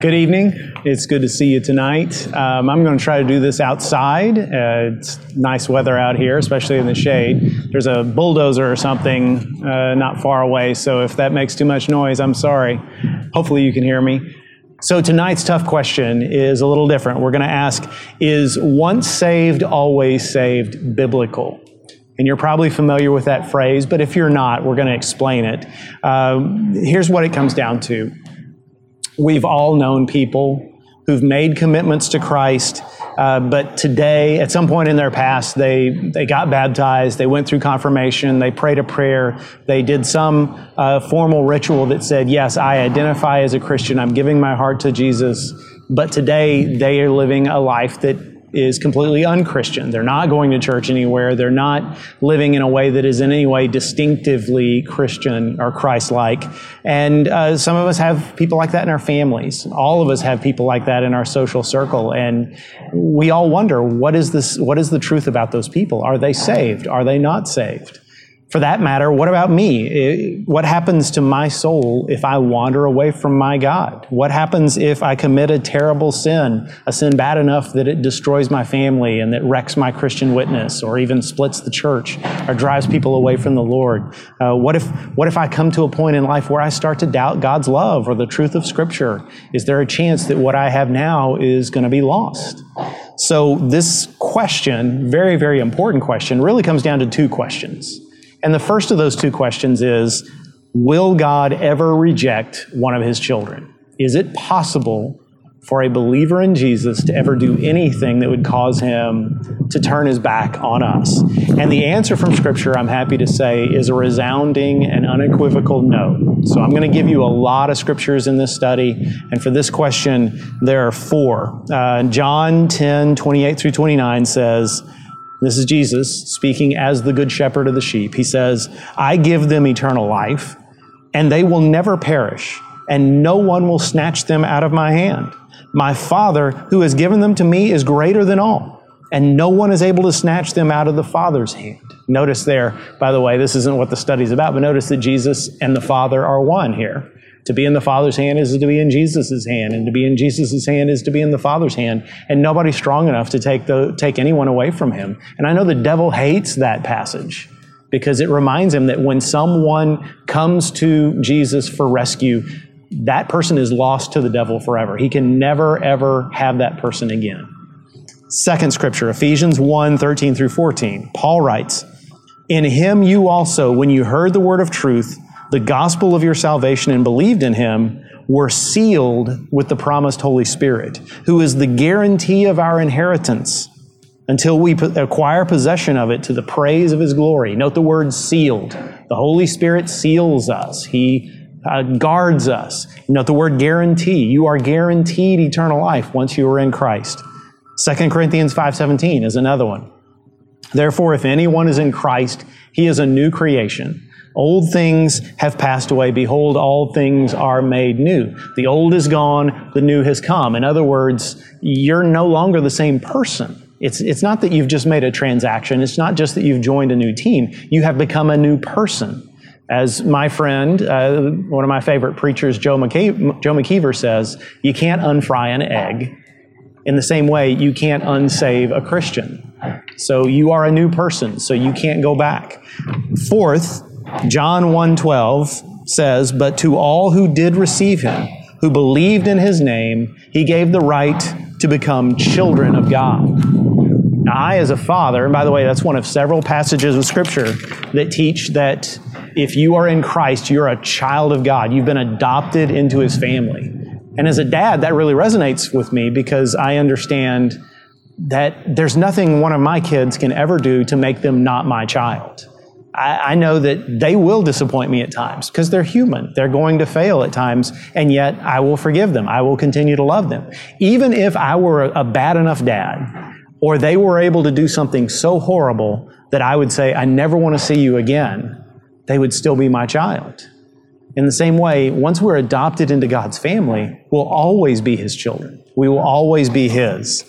Good evening. It's good to see you tonight. Um, I'm going to try to do this outside. Uh, it's nice weather out here, especially in the shade. There's a bulldozer or something uh, not far away, so if that makes too much noise, I'm sorry. Hopefully, you can hear me. So, tonight's tough question is a little different. We're going to ask Is once saved, always saved biblical? And you're probably familiar with that phrase, but if you're not, we're going to explain it. Um, here's what it comes down to We've all known people who've made commitments to Christ, uh, but today, at some point in their past, they, they got baptized, they went through confirmation, they prayed a prayer, they did some uh, formal ritual that said, Yes, I identify as a Christian, I'm giving my heart to Jesus. But today, they are living a life that is completely unchristian. They're not going to church anywhere. They're not living in a way that is in any way distinctively Christian or Christ like. And uh, some of us have people like that in our families. All of us have people like that in our social circle. And we all wonder what is, this, what is the truth about those people? Are they saved? Are they not saved? For that matter, what about me? What happens to my soul if I wander away from my God? What happens if I commit a terrible sin, a sin bad enough that it destroys my family and that wrecks my Christian witness or even splits the church or drives people away from the Lord? Uh, what, if, what if I come to a point in life where I start to doubt God's love or the truth of Scripture? Is there a chance that what I have now is going to be lost? So, this question, very, very important question, really comes down to two questions. And the first of those two questions is Will God ever reject one of his children? Is it possible for a believer in Jesus to ever do anything that would cause him to turn his back on us? And the answer from Scripture, I'm happy to say, is a resounding and unequivocal no. So I'm going to give you a lot of scriptures in this study. And for this question, there are four. Uh, John 10, 28 through 29 says, this is Jesus speaking as the good shepherd of the sheep. He says, I give them eternal life, and they will never perish, and no one will snatch them out of my hand. My Father, who has given them to me, is greater than all, and no one is able to snatch them out of the Father's hand. Notice there, by the way, this isn't what the study's about, but notice that Jesus and the Father are one here. To be in the Father's hand is to be in Jesus' hand, and to be in Jesus' hand is to be in the Father's hand. And nobody's strong enough to take, the, take anyone away from him. And I know the devil hates that passage because it reminds him that when someone comes to Jesus for rescue, that person is lost to the devil forever. He can never, ever have that person again. Second scripture, Ephesians 1 13 through 14. Paul writes, In him you also, when you heard the word of truth, the gospel of your salvation and believed in him were sealed with the promised Holy Spirit, who is the guarantee of our inheritance until we acquire possession of it to the praise of his glory. Note the word sealed. The Holy Spirit seals us. He uh, guards us. Note the word guarantee. You are guaranteed eternal life once you are in Christ. 2 Corinthians 5:17 is another one. Therefore if anyone is in Christ, he is a new creation. Old things have passed away. Behold, all things are made new. The old is gone, the new has come. In other words, you're no longer the same person. It's, it's not that you've just made a transaction. It's not just that you've joined a new team. You have become a new person. As my friend, uh, one of my favorite preachers, Joe, Joe McKeever says, you can't unfry an egg. In the same way, you can't unsave a Christian. So you are a new person, so you can't go back. Fourth, John 1:12 says, "But to all who did receive him, who believed in his name, he gave the right to become children of God." Now, I as a father, and by the way, that's one of several passages of scripture that teach that if you are in Christ, you're a child of God. You've been adopted into his family. And as a dad, that really resonates with me because I understand that there's nothing one of my kids can ever do to make them not my child. I, I know that they will disappoint me at times because they're human. They're going to fail at times, and yet I will forgive them. I will continue to love them. Even if I were a, a bad enough dad, or they were able to do something so horrible that I would say, I never want to see you again, they would still be my child. In the same way, once we're adopted into God's family, we'll always be His children. We will always be His.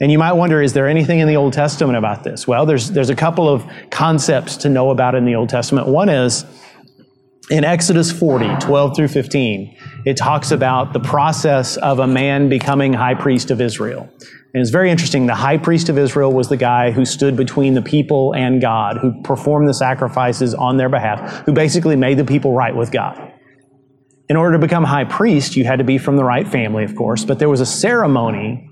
And you might wonder, is there anything in the Old Testament about this? Well, there's, there's a couple of concepts to know about in the Old Testament. One is in Exodus 40, 12 through 15, it talks about the process of a man becoming high priest of Israel. And it's very interesting. The high priest of Israel was the guy who stood between the people and God, who performed the sacrifices on their behalf, who basically made the people right with God. In order to become high priest, you had to be from the right family, of course, but there was a ceremony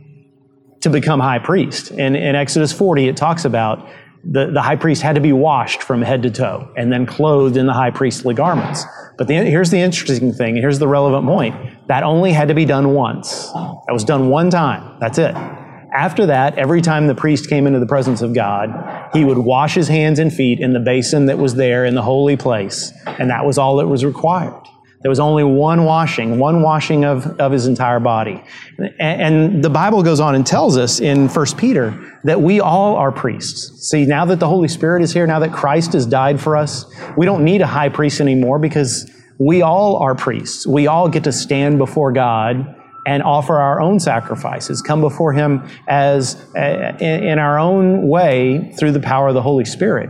to become high priest. And in Exodus 40, it talks about the, the high priest had to be washed from head to toe and then clothed in the high priestly garments. But the, here's the interesting thing, here's the relevant point. That only had to be done once. That was done one time. That's it. After that, every time the priest came into the presence of God, he would wash his hands and feet in the basin that was there in the holy place, and that was all that was required. There was only one washing, one washing of, of his entire body. And, and the Bible goes on and tells us in 1 Peter that we all are priests. See, now that the Holy Spirit is here, now that Christ has died for us, we don't need a high priest anymore because we all are priests. We all get to stand before God and offer our own sacrifices, come before Him as uh, in our own way through the power of the Holy Spirit.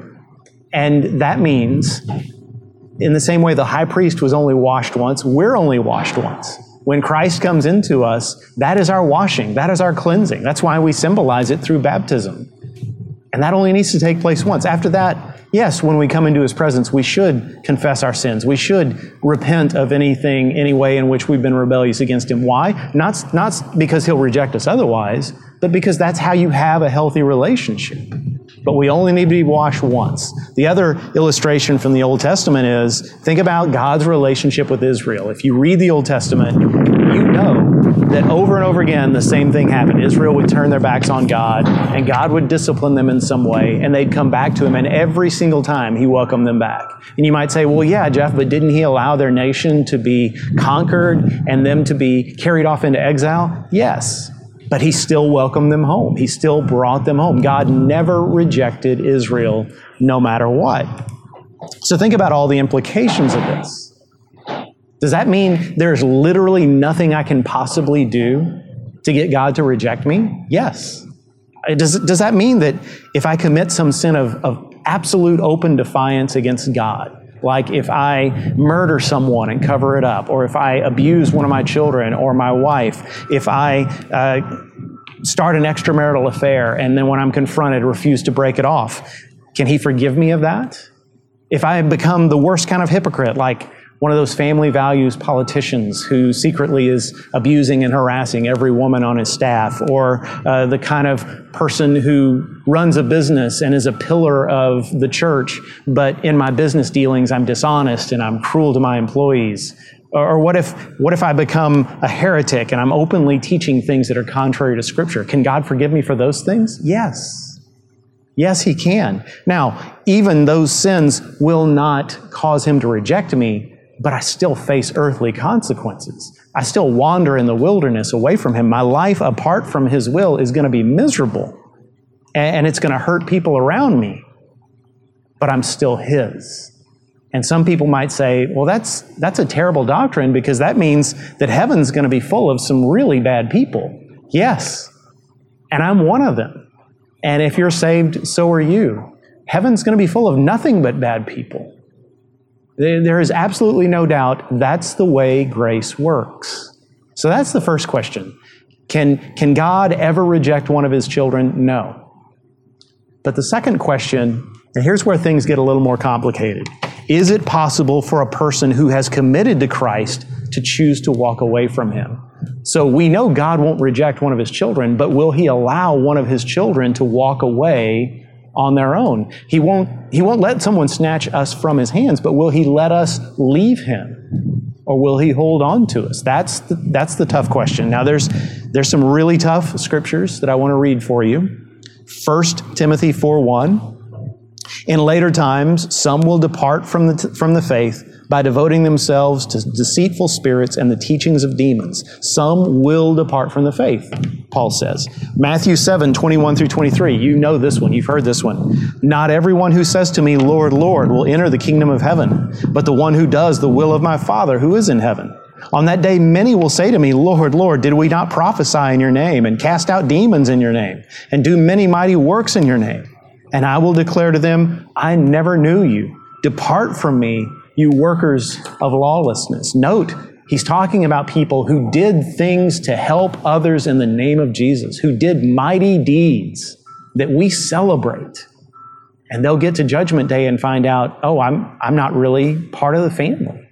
And that means in the same way the high priest was only washed once, we're only washed once. When Christ comes into us, that is our washing, that is our cleansing. That's why we symbolize it through baptism. And that only needs to take place once. After that, yes, when we come into his presence, we should confess our sins. We should repent of anything, any way in which we've been rebellious against him. Why? Not, not because he'll reject us otherwise, but because that's how you have a healthy relationship but we only need to be washed once. The other illustration from the Old Testament is think about God's relationship with Israel. If you read the Old Testament, you know that over and over again the same thing happened. Israel would turn their backs on God, and God would discipline them in some way, and they'd come back to Him, and every single time He welcomed them back. And you might say, well, yeah, Jeff, but didn't He allow their nation to be conquered and them to be carried off into exile? Yes. But he still welcomed them home. He still brought them home. God never rejected Israel no matter what. So think about all the implications of this. Does that mean there's literally nothing I can possibly do to get God to reject me? Yes. Does, does that mean that if I commit some sin of, of absolute open defiance against God, like if I murder someone and cover it up, or if I abuse one of my children or my wife, if I uh, start an extramarital affair and then when I'm confronted refuse to break it off, can He forgive me of that? If I become the worst kind of hypocrite, like one of those family values politicians who secretly is abusing and harassing every woman on his staff, or uh, the kind of person who runs a business and is a pillar of the church, but in my business dealings I'm dishonest and I'm cruel to my employees. Or what if, what if I become a heretic and I'm openly teaching things that are contrary to Scripture? Can God forgive me for those things? Yes. Yes, He can. Now, even those sins will not cause Him to reject me, but I still face earthly consequences. I still wander in the wilderness away from Him. My life apart from His will is going to be miserable, and it's going to hurt people around me, but I'm still His. And some people might say, well, that's, that's a terrible doctrine because that means that heaven's going to be full of some really bad people. Yes, and I'm one of them. And if you're saved, so are you. Heaven's going to be full of nothing but bad people. There is absolutely no doubt that's the way grace works. So that's the first question. Can, can God ever reject one of his children? No. But the second question, and here's where things get a little more complicated. Is it possible for a person who has committed to Christ to choose to walk away from him? So we know God won't reject one of his children, but will he allow one of his children to walk away on their own. He won't, he won't let someone snatch us from his hands, but will he let us leave him? Or will he hold on to us? That's the, that's the tough question. Now, there's, there's some really tough scriptures that I want to read for you. 1 Timothy 4 1. In later times, some will depart from the, from the faith by devoting themselves to deceitful spirits and the teachings of demons. Some will depart from the faith, Paul says. Matthew 7, 21 through 23. You know this one. You've heard this one. Not everyone who says to me, Lord, Lord, will enter the kingdom of heaven, but the one who does the will of my Father who is in heaven. On that day, many will say to me, Lord, Lord, did we not prophesy in your name and cast out demons in your name and do many mighty works in your name? And I will declare to them, I never knew you. Depart from me, you workers of lawlessness. Note, He's talking about people who did things to help others in the name of Jesus, who did mighty deeds that we celebrate. And they'll get to Judgment Day and find out, oh, I'm, I'm not really part of the family.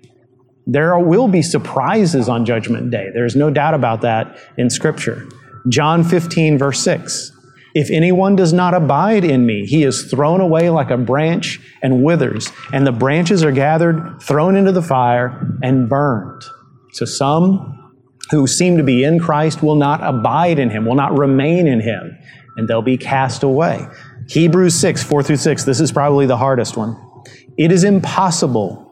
There will be surprises on Judgment Day. There's no doubt about that in Scripture. John 15, verse 6. If anyone does not abide in me, he is thrown away like a branch and withers, and the branches are gathered, thrown into the fire, and burned. So some who seem to be in Christ will not abide in him, will not remain in him, and they'll be cast away. Hebrews 6, 4 through 6, this is probably the hardest one. It is impossible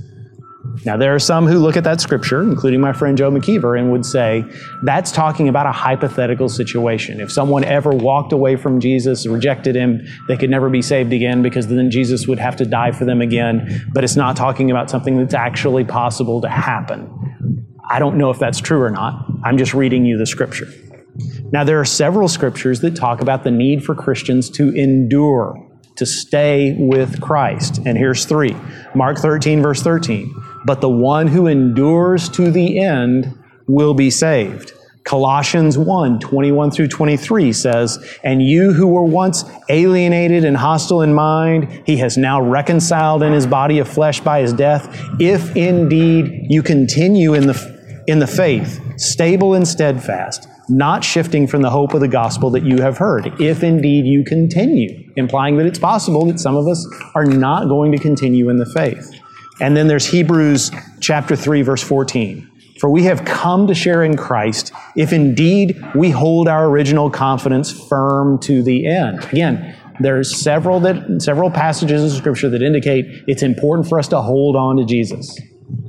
Now, there are some who look at that scripture, including my friend Joe McKeever, and would say that's talking about a hypothetical situation. If someone ever walked away from Jesus, rejected him, they could never be saved again because then Jesus would have to die for them again. But it's not talking about something that's actually possible to happen. I don't know if that's true or not. I'm just reading you the scripture. Now, there are several scriptures that talk about the need for Christians to endure, to stay with Christ. And here's three Mark 13, verse 13 but the one who endures to the end will be saved. Colossians 1 21 through 23 says, And you who were once alienated and hostile in mind, he has now reconciled in his body of flesh by his death, if indeed you continue in the, in the faith, stable and steadfast, not shifting from the hope of the gospel that you have heard, if indeed you continue, implying that it's possible that some of us are not going to continue in the faith. And then there's Hebrews chapter 3, verse 14. For we have come to share in Christ if indeed we hold our original confidence firm to the end. Again, there's several that several passages in scripture that indicate it's important for us to hold on to Jesus.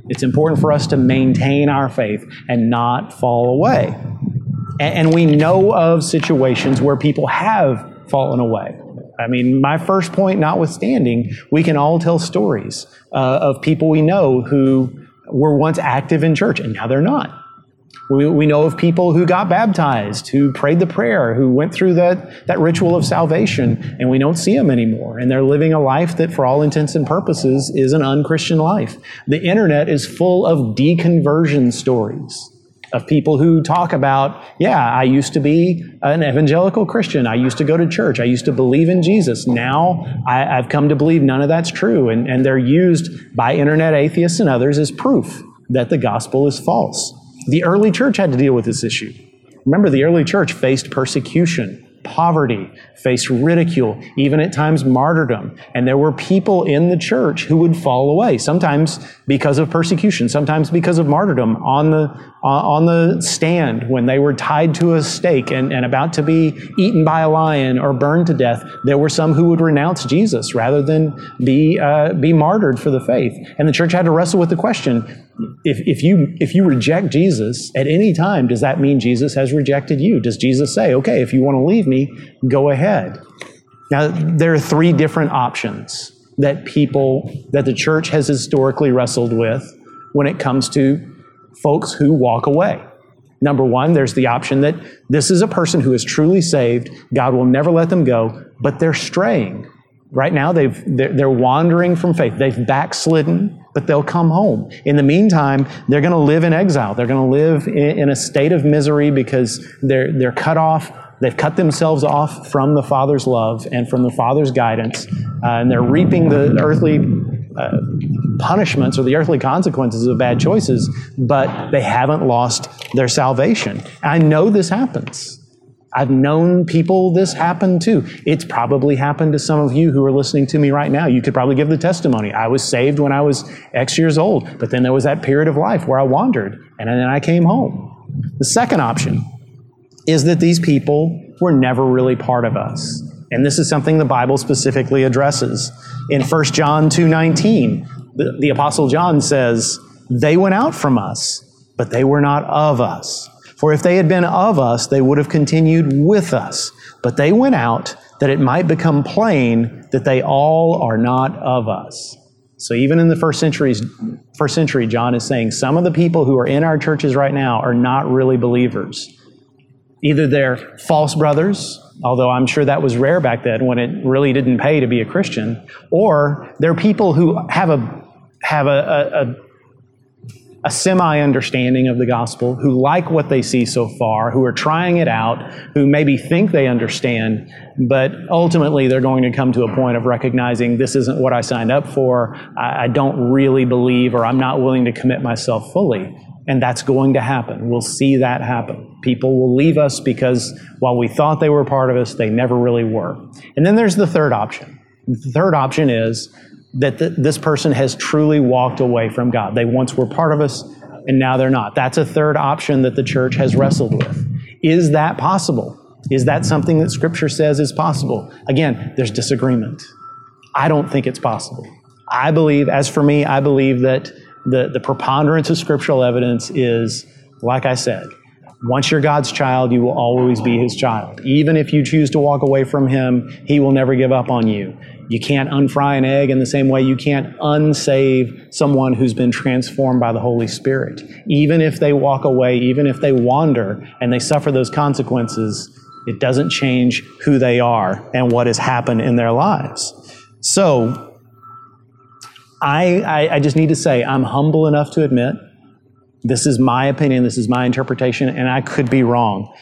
It's important for us to maintain our faith and not fall away. And we know of situations where people have fallen away. I mean, my first point notwithstanding, we can all tell stories uh, of people we know who were once active in church and now they're not. We, we know of people who got baptized, who prayed the prayer, who went through that, that ritual of salvation, and we don't see them anymore. And they're living a life that, for all intents and purposes, is an unchristian life. The internet is full of deconversion stories of people who talk about, yeah, I used to be an evangelical Christian. I used to go to church. I used to believe in Jesus. Now I, have come to believe none of that's true. And, and they're used by internet atheists and others as proof that the gospel is false. The early church had to deal with this issue. Remember, the early church faced persecution poverty, faced ridicule, even at times martyrdom. And there were people in the church who would fall away, sometimes because of persecution, sometimes because of martyrdom on the, on the stand when they were tied to a stake and, and about to be eaten by a lion or burned to death. There were some who would renounce Jesus rather than be, uh, be martyred for the faith. And the church had to wrestle with the question if, if, you, if you reject Jesus at any time, does that mean Jesus has rejected you? Does Jesus say, okay, if you want to leave me, go ahead? Now, there are three different options that people, that the church has historically wrestled with when it comes to folks who walk away. Number one, there's the option that this is a person who is truly saved. God will never let them go, but they're straying. Right now, they've, they're, wandering from faith. They've backslidden but they'll come home. In the meantime, they're going to live in exile. They're going to live in, in, a state of misery because they're, they're cut off. They've cut themselves off from the Father's love and from the Father's guidance, uh, and they're reaping the earthly uh, punishments or the earthly consequences of bad choices, but they haven't lost their salvation. I know this happens. I've known people this happen to. It's probably happened to some of you who are listening to me right now. You could probably give the testimony. I was saved when I was X years old, but then there was that period of life where I wandered and then I came home. The second option is that these people were never really part of us. And this is something the Bible specifically addresses. In 1 John 2:19, the, the apostle John says, "They went out from us, but they were not of us." For if they had been of us, they would have continued with us. But they went out that it might become plain that they all are not of us. So even in the first century, first century, John is saying some of the people who are in our churches right now are not really believers. Either they're false brothers, although I'm sure that was rare back then when it really didn't pay to be a Christian, or they're people who have a have a, a, a semi understanding of the gospel, who like what they see so far, who are trying it out, who maybe think they understand, but ultimately they're going to come to a point of recognizing this isn't what I signed up for, I, I don't really believe, or I'm not willing to commit myself fully. And that's going to happen. We'll see that happen. People will leave us because while we thought they were part of us, they never really were. And then there's the third option. The third option is that th- this person has truly walked away from God. They once were part of us, and now they're not. That's a third option that the church has wrestled with. Is that possible? Is that something that Scripture says is possible? Again, there's disagreement. I don't think it's possible. I believe, as for me, I believe that the, the preponderance of scriptural evidence is, like I said, once you're God's child, you will always be His child. Even if you choose to walk away from Him, He will never give up on you. You can't unfry an egg in the same way you can't unsave someone who's been transformed by the Holy Spirit. Even if they walk away, even if they wander and they suffer those consequences, it doesn't change who they are and what has happened in their lives. So, I, I, I just need to say, I'm humble enough to admit this is my opinion, this is my interpretation, and I could be wrong.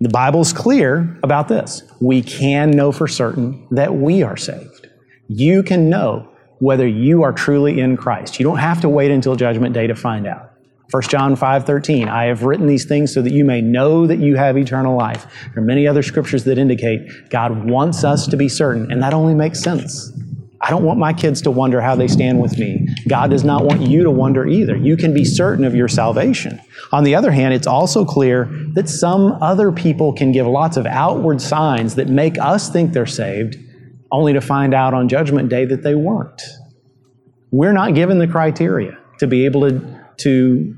The Bible's clear about this. We can know for certain that we are saved. You can know whether you are truly in Christ. You don't have to wait until judgment day to find out. 1 John 5:13 I have written these things so that you may know that you have eternal life. There are many other scriptures that indicate God wants us to be certain and that only makes sense. I don't want my kids to wonder how they stand with me. God does not want you to wonder either. You can be certain of your salvation. On the other hand, it's also clear that some other people can give lots of outward signs that make us think they're saved, only to find out on Judgment Day that they weren't. We're not given the criteria to be able to, to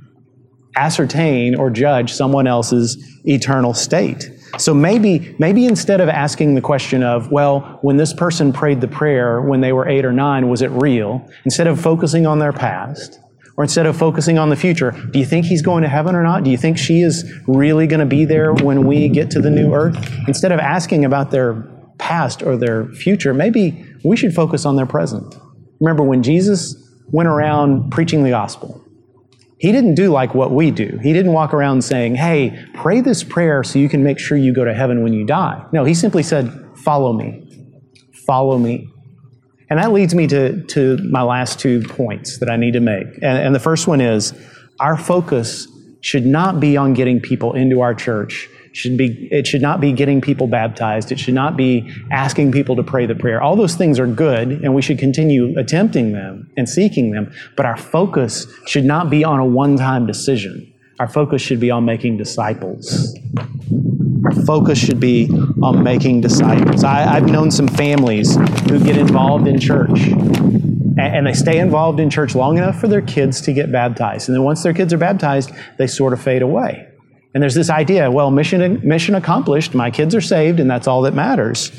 ascertain or judge someone else's eternal state. So maybe, maybe instead of asking the question of, well, when this person prayed the prayer when they were eight or nine, was it real? Instead of focusing on their past, or instead of focusing on the future, do you think he's going to heaven or not? Do you think she is really going to be there when we get to the new earth? Instead of asking about their past or their future, maybe we should focus on their present. Remember when Jesus went around preaching the gospel, he didn't do like what we do. He didn't walk around saying, hey, pray this prayer so you can make sure you go to heaven when you die. No, he simply said, follow me. Follow me. And that leads me to, to my last two points that I need to make. And, and the first one is our focus should not be on getting people into our church should be it should not be getting people baptized. It should not be asking people to pray the prayer. All those things are good and we should continue attempting them and seeking them but our focus should not be on a one-time decision. Our focus should be on making disciples. Our focus should be on making disciples. I, have known some families who get involved in church and they stay involved in church long enough for their kids to get baptized and then once their kids are baptized they sort of fade away and there's this idea, well, mission, mission accomplished, my kids are saved, and that's all that matters.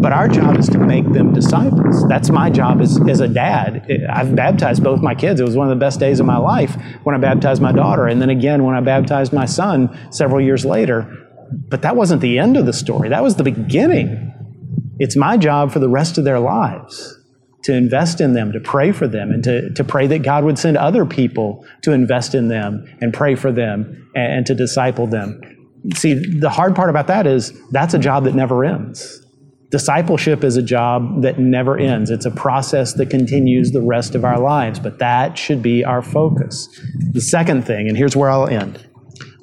But our job is to make them disciples. That's my job as, as a dad. I've baptized both my kids. It was one of the best days of my life when I baptized my daughter, and then again when I baptized my son several years later. But that wasn't the end of the story, that was the beginning. It's my job for the rest of their lives to invest in them, to pray for them, and to, to pray that God would send other people to invest in them and pray for them and, and to disciple them. See, the hard part about that is that's a job that never ends. Discipleship is a job that never ends. It's a process that continues the rest of our lives, but that should be our focus. The second thing, and here's where I'll end.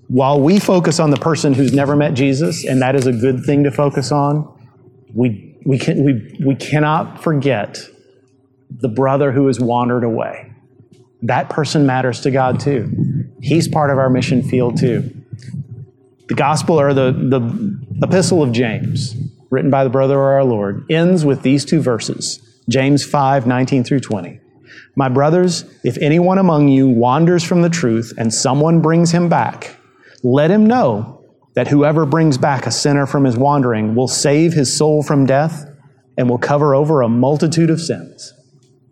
While we focus on the person who's never met Jesus, and that is a good thing to focus on, we, we, can, we, we cannot forget the brother who has wandered away. That person matters to God too. He's part of our mission field too. The gospel or the, the epistle of James, written by the brother of our Lord, ends with these two verses James 5 19 through 20. My brothers, if anyone among you wanders from the truth and someone brings him back, let him know that whoever brings back a sinner from his wandering will save his soul from death and will cover over a multitude of sins.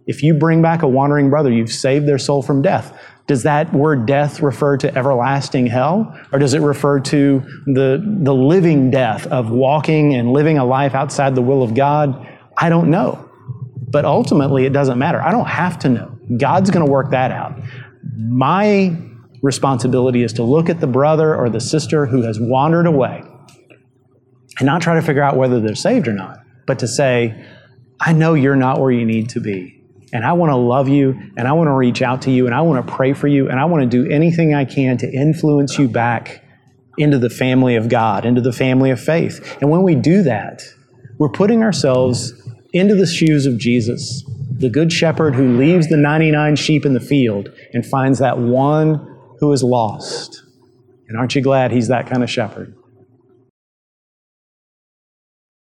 If you bring back a wandering brother, you've saved their soul from death. Does that word death refer to everlasting hell? Or does it refer to the, the living death of walking and living a life outside the will of God? I don't know. But ultimately, it doesn't matter. I don't have to know. God's going to work that out. My responsibility is to look at the brother or the sister who has wandered away and not try to figure out whether they're saved or not, but to say, I know you're not where you need to be. And I want to love you and I want to reach out to you and I want to pray for you and I want to do anything I can to influence you back into the family of God, into the family of faith. And when we do that, we're putting ourselves into the shoes of Jesus, the good shepherd who leaves the 99 sheep in the field and finds that one who is lost. And aren't you glad he's that kind of shepherd?